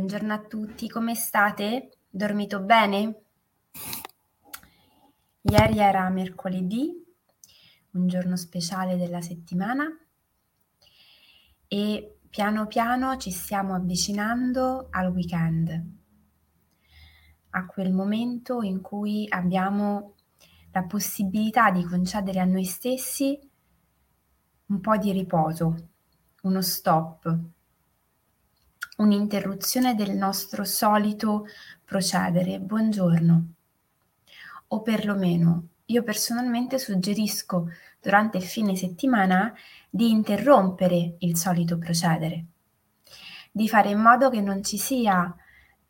Buongiorno a tutti, come state? Dormito bene? Ieri era mercoledì, un giorno speciale della settimana e piano piano ci stiamo avvicinando al weekend, a quel momento in cui abbiamo la possibilità di concedere a noi stessi un po' di riposo, uno stop, un'interruzione del nostro solito procedere. Buongiorno. O perlomeno io personalmente suggerisco durante il fine settimana di interrompere il solito procedere, di fare in modo che non ci sia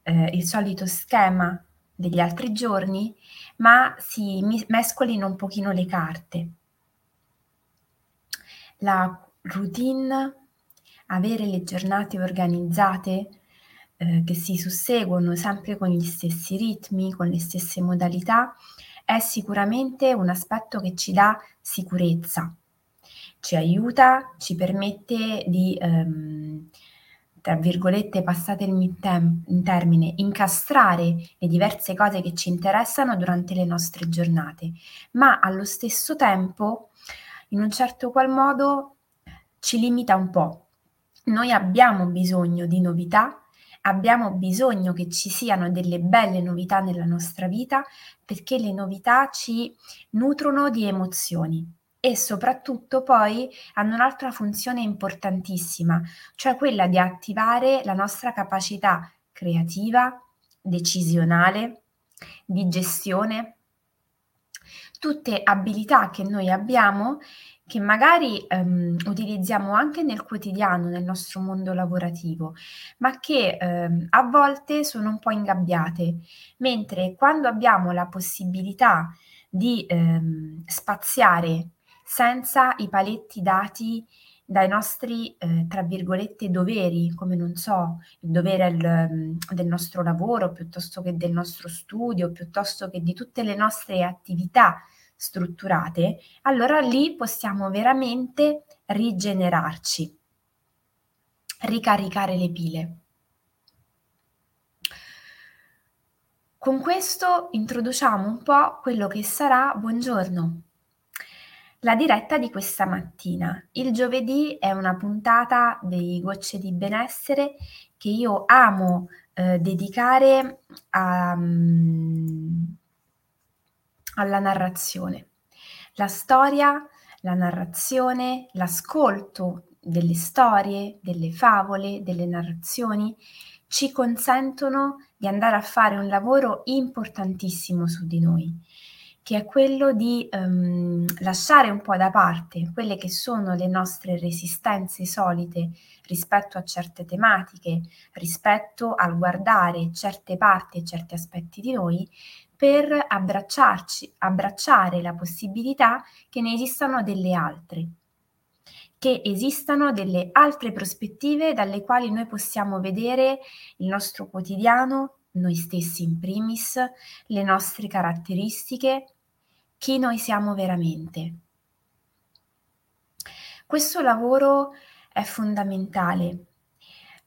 eh, il solito schema degli altri giorni, ma si mescolino un pochino le carte. La routine avere le giornate organizzate eh, che si susseguono sempre con gli stessi ritmi, con le stesse modalità, è sicuramente un aspetto che ci dà sicurezza, ci aiuta, ci permette di, ehm, tra virgolette, passate il tem- in termine, incastrare le diverse cose che ci interessano durante le nostre giornate, ma allo stesso tempo, in un certo qual modo, ci limita un po' Noi abbiamo bisogno di novità, abbiamo bisogno che ci siano delle belle novità nella nostra vita perché le novità ci nutrono di emozioni e soprattutto poi hanno un'altra funzione importantissima, cioè quella di attivare la nostra capacità creativa, decisionale, di gestione, tutte abilità che noi abbiamo che magari ehm, utilizziamo anche nel quotidiano, nel nostro mondo lavorativo, ma che ehm, a volte sono un po' ingabbiate, mentre quando abbiamo la possibilità di ehm, spaziare senza i paletti dati dai nostri, eh, tra virgolette, doveri, come non so, il dovere il, del nostro lavoro, piuttosto che del nostro studio, piuttosto che di tutte le nostre attività strutturate, allora lì possiamo veramente rigenerarci, ricaricare le pile. Con questo introduciamo un po' quello che sarà buongiorno. La diretta di questa mattina. Il giovedì è una puntata dei gocce di benessere che io amo eh, dedicare a, um, alla narrazione. La storia, la narrazione, l'ascolto delle storie, delle favole, delle narrazioni ci consentono di andare a fare un lavoro importantissimo su di noi, che è quello di um, lasciare un po' da parte quelle che sono le nostre resistenze solite rispetto a certe tematiche, rispetto al guardare certe parti e certi aspetti di noi, per abbracciarci, abbracciare la possibilità che ne esistano delle altre, che esistano delle altre prospettive dalle quali noi possiamo vedere il nostro quotidiano, noi stessi in primis, le nostre caratteristiche, chi noi siamo veramente. Questo lavoro è fondamentale.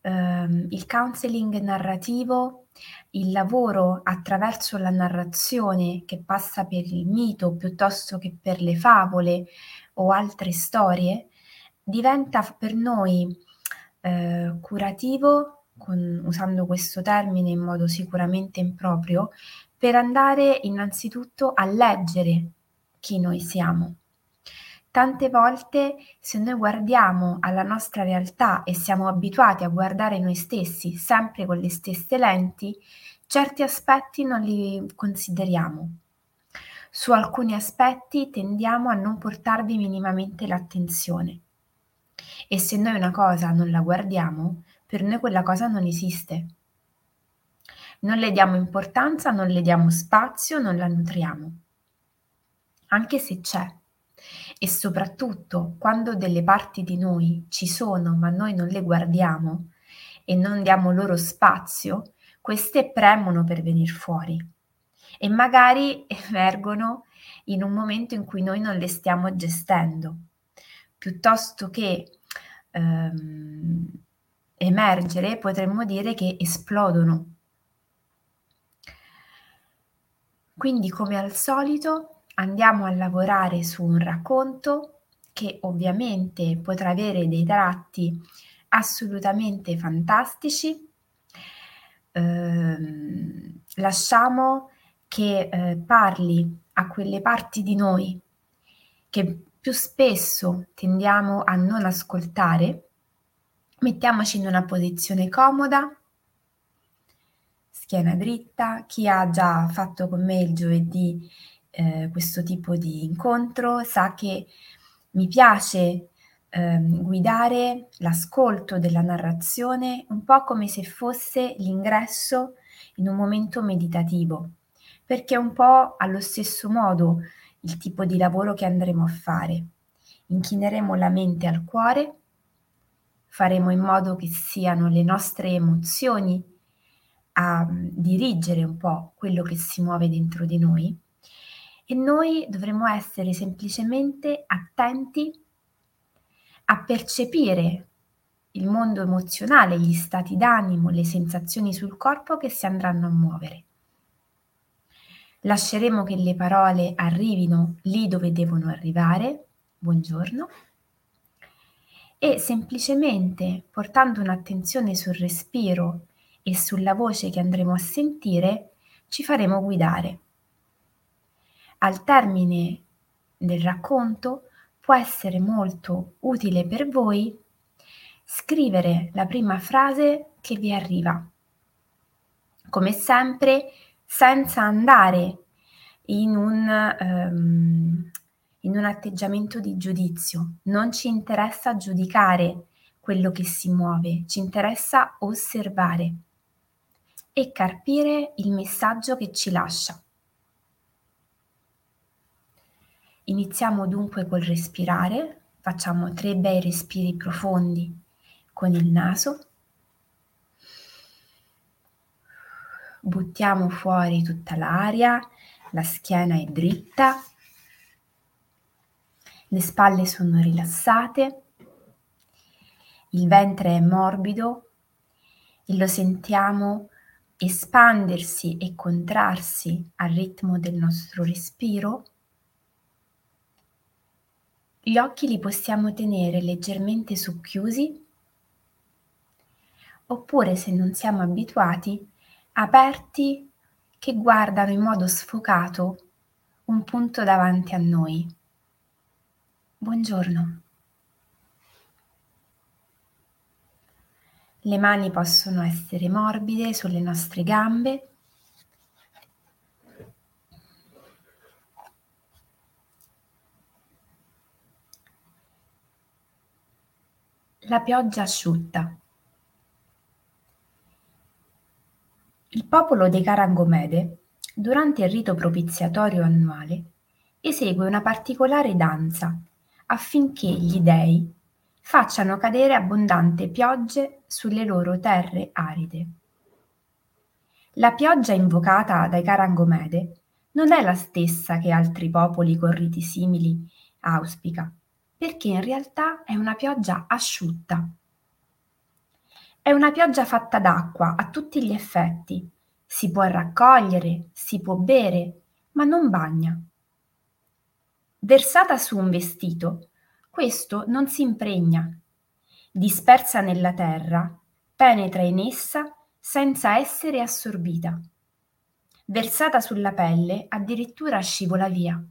Um, il counseling narrativo il lavoro attraverso la narrazione che passa per il mito piuttosto che per le favole o altre storie diventa per noi eh, curativo, con, usando questo termine in modo sicuramente improprio, per andare innanzitutto a leggere chi noi siamo. Tante volte se noi guardiamo alla nostra realtà e siamo abituati a guardare noi stessi sempre con le stesse lenti, certi aspetti non li consideriamo. Su alcuni aspetti tendiamo a non portarvi minimamente l'attenzione. E se noi una cosa non la guardiamo, per noi quella cosa non esiste. Non le diamo importanza, non le diamo spazio, non la nutriamo. Anche se c'è e soprattutto quando delle parti di noi ci sono ma noi non le guardiamo e non diamo loro spazio, queste premono per venire fuori e magari emergono in un momento in cui noi non le stiamo gestendo, piuttosto che ehm, emergere, potremmo dire che esplodono. Quindi come al solito andiamo a lavorare su un racconto che ovviamente potrà avere dei tratti assolutamente fantastici. Eh, lasciamo che eh, parli a quelle parti di noi che più spesso tendiamo a non ascoltare. Mettiamoci in una posizione comoda, schiena dritta. Chi ha già fatto con me il giovedì eh, questo tipo di incontro sa che mi piace eh, guidare l'ascolto della narrazione un po' come se fosse l'ingresso in un momento meditativo, perché è un po' allo stesso modo il tipo di lavoro che andremo a fare. Inchineremo la mente al cuore, faremo in modo che siano le nostre emozioni a mm, dirigere un po' quello che si muove dentro di noi e noi dovremo essere semplicemente attenti a percepire il mondo emozionale, gli stati d'animo, le sensazioni sul corpo che si andranno a muovere. Lasceremo che le parole arrivino lì dove devono arrivare, buongiorno, e semplicemente portando un'attenzione sul respiro e sulla voce che andremo a sentire, ci faremo guidare. Al termine del racconto può essere molto utile per voi scrivere la prima frase che vi arriva. Come sempre, senza andare in un, um, in un atteggiamento di giudizio. Non ci interessa giudicare quello che si muove, ci interessa osservare e carpire il messaggio che ci lascia. Iniziamo dunque col respirare, facciamo tre bei respiri profondi con il naso. Buttiamo fuori tutta l'aria, la schiena è dritta, le spalle sono rilassate, il ventre è morbido e lo sentiamo espandersi e contrarsi al ritmo del nostro respiro. Gli occhi li possiamo tenere leggermente socchiusi oppure se non siamo abituati, aperti che guardano in modo sfocato un punto davanti a noi. Buongiorno. Le mani possono essere morbide sulle nostre gambe. La pioggia asciutta. Il popolo dei Carangomede, durante il rito propiziatorio annuale, esegue una particolare danza affinché gli dei facciano cadere abbondanti piogge sulle loro terre aride. La pioggia invocata dai Carangomede non è la stessa che altri popoli con riti simili auspica, perché in realtà è una pioggia asciutta. È una pioggia fatta d'acqua a tutti gli effetti. Si può raccogliere, si può bere, ma non bagna. Versata su un vestito, questo non si impregna. Dispersa nella terra, penetra in essa senza essere assorbita. Versata sulla pelle, addirittura scivola via.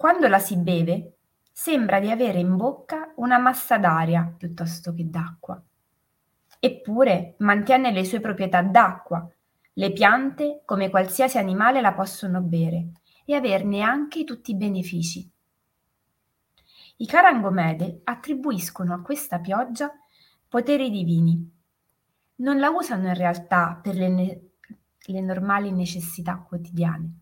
Quando la si beve, sembra di avere in bocca una massa d'aria piuttosto che d'acqua. Eppure mantiene le sue proprietà d'acqua. Le piante, come qualsiasi animale, la possono bere e averne anche tutti i benefici. I Carangomede attribuiscono a questa pioggia poteri divini. Non la usano in realtà per le, ne- le normali necessità quotidiane.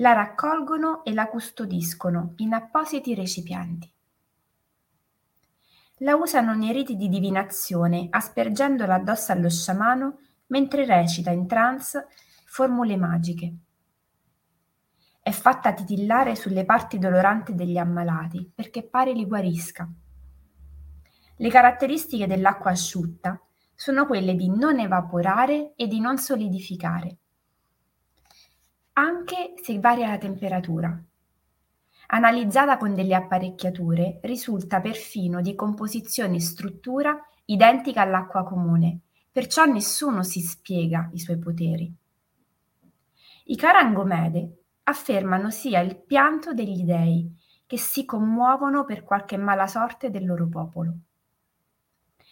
La raccolgono e la custodiscono in appositi recipienti. La usano nei riti di divinazione, aspergendola addosso allo sciamano mentre recita in trance formule magiche. È fatta titillare sulle parti doloranti degli ammalati perché pare li guarisca. Le caratteristiche dell'acqua asciutta sono quelle di non evaporare e di non solidificare, anche se varia la temperatura. Analizzata con delle apparecchiature, risulta perfino di composizione e struttura identica all'acqua comune, perciò nessuno si spiega i suoi poteri. I Carangomede affermano sia il pianto degli dei, che si commuovono per qualche mala sorte del loro popolo.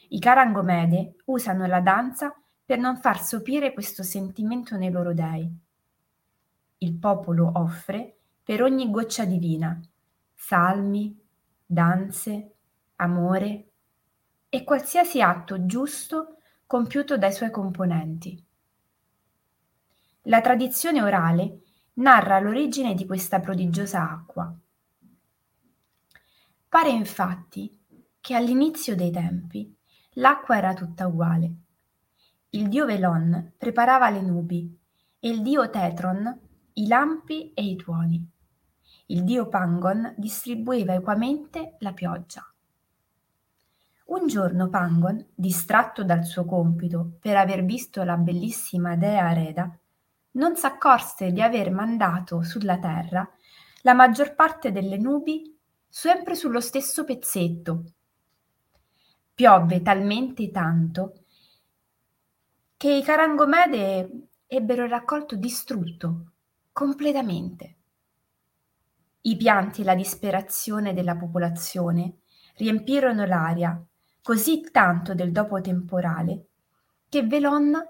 I Carangomede usano la danza per non far sopire questo sentimento nei loro dei. Il popolo offre, per ogni goccia divina, salmi, danze, amore e qualsiasi atto giusto compiuto dai suoi componenti. La tradizione orale narra l'origine di questa prodigiosa acqua. Pare infatti che all'inizio dei tempi l'acqua era tutta uguale. Il dio Velon preparava le nubi e il dio Tetron i lampi e i tuoni. Il dio Pangon distribuiva equamente la pioggia. Un giorno Pangon, distratto dal suo compito per aver visto la bellissima dea Reda, non s'accorse di aver mandato sulla terra la maggior parte delle nubi sempre sullo stesso pezzetto Piovve talmente tanto che i Carangomede ebbero il raccolto distrutto completamente. I pianti e la disperazione della popolazione riempirono l'aria così tanto del dopo temporale che Velon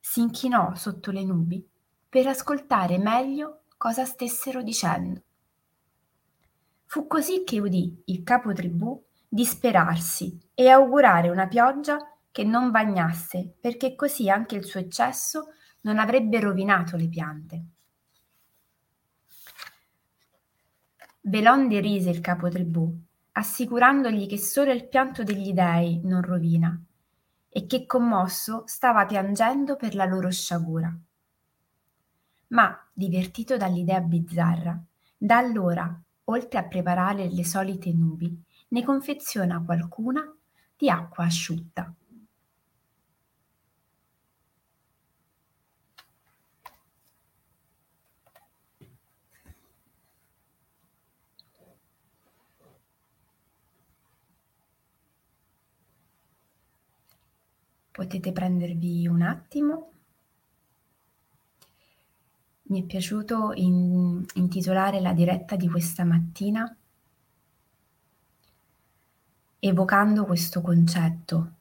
si inchinò sotto le nubi per ascoltare meglio cosa stessero dicendo. Fu così che udì il capo tribù disperarsi e augurare una pioggia che non bagnasse, perché così anche il suo eccesso non avrebbe rovinato le piante. Velon derise il capo tribù, assicurandogli che solo il pianto degli dei non rovina, e che commosso stava piangendo per la loro sciagura. Ma, divertito dall'idea bizzarra, da allora, oltre a preparare le solite nubi, ne confeziona qualcuna di acqua asciutta. Potete prendervi un attimo. Mi è piaciuto in, intitolare la diretta di questa mattina evocando questo concetto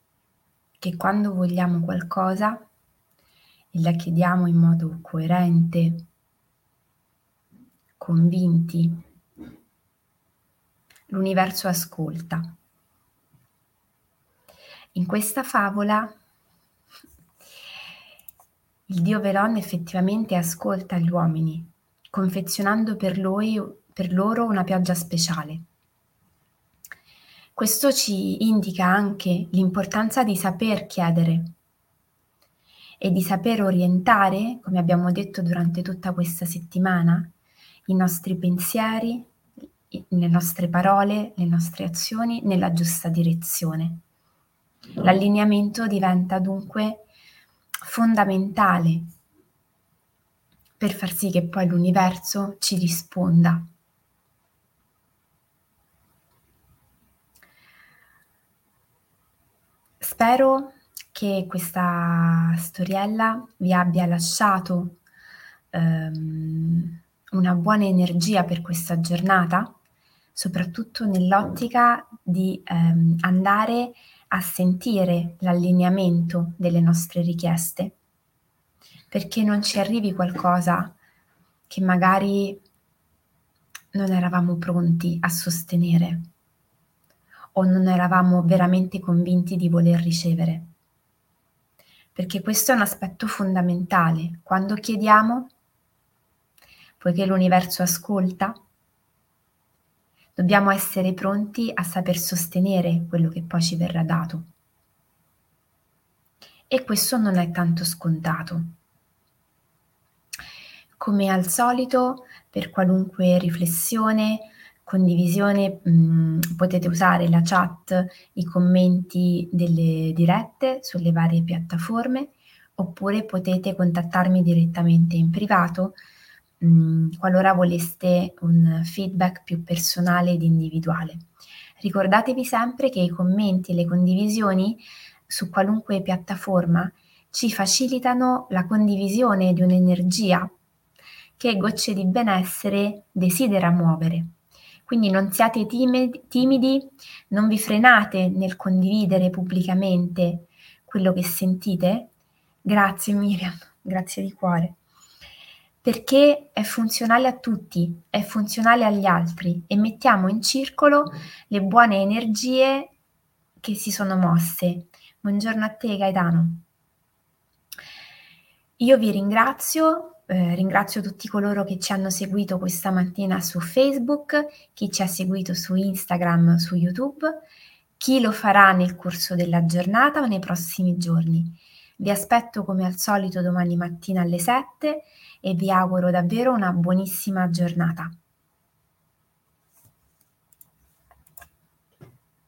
che quando vogliamo qualcosa e la chiediamo in modo coerente, convinti, l'universo ascolta. In questa favola il dio Velon effettivamente ascolta gli uomini, confezionando per, lui, per loro una pioggia speciale. Questo ci indica anche l'importanza di saper chiedere e di saper orientare, come abbiamo detto durante tutta questa settimana, i nostri pensieri, le nostre parole, le nostre azioni nella giusta direzione. L'allineamento diventa dunque fondamentale per far sì che poi l'universo ci risponda. Spero che questa storiella vi abbia lasciato ehm, una buona energia per questa giornata, soprattutto nell'ottica di ehm, andare a sentire l'allineamento delle nostre richieste, perché non ci arrivi qualcosa che magari non eravamo pronti a sostenere o non eravamo veramente convinti di voler ricevere. Perché questo è un aspetto fondamentale. Quando chiediamo, poiché l'universo ascolta, dobbiamo essere pronti a saper sostenere quello che poi ci verrà dato. E questo non è tanto scontato. Come al solito, per qualunque riflessione, condivisione mh, mm, potete usare la chat, i commenti delle dirette sulle varie piattaforme oppure potete contattarmi direttamente in privato mm, qualora voleste un feedback più personale ed individuale. Ricordatevi sempre che i commenti e le condivisioni su qualunque piattaforma ci facilitano la condivisione di un'energia che Gocce di Benessere desidera muovere. Quindi non siate timidi, non vi frenate nel condividere pubblicamente quello che sentite. Grazie Miriam, grazie di cuore. Perché è funzionale a tutti, è funzionale agli altri e mettiamo in circolo le buone energie che si sono mosse. Buongiorno a te Gaetano. Io vi ringrazio eh, ringrazio tutti coloro che ci hanno seguito questa mattina su Facebook, chi ci ha seguito su Instagram, su YouTube, chi lo farà nel corso della giornata o nei prossimi giorni. Vi aspetto come al solito domani mattina alle 7 e vi auguro davvero una buonissima giornata.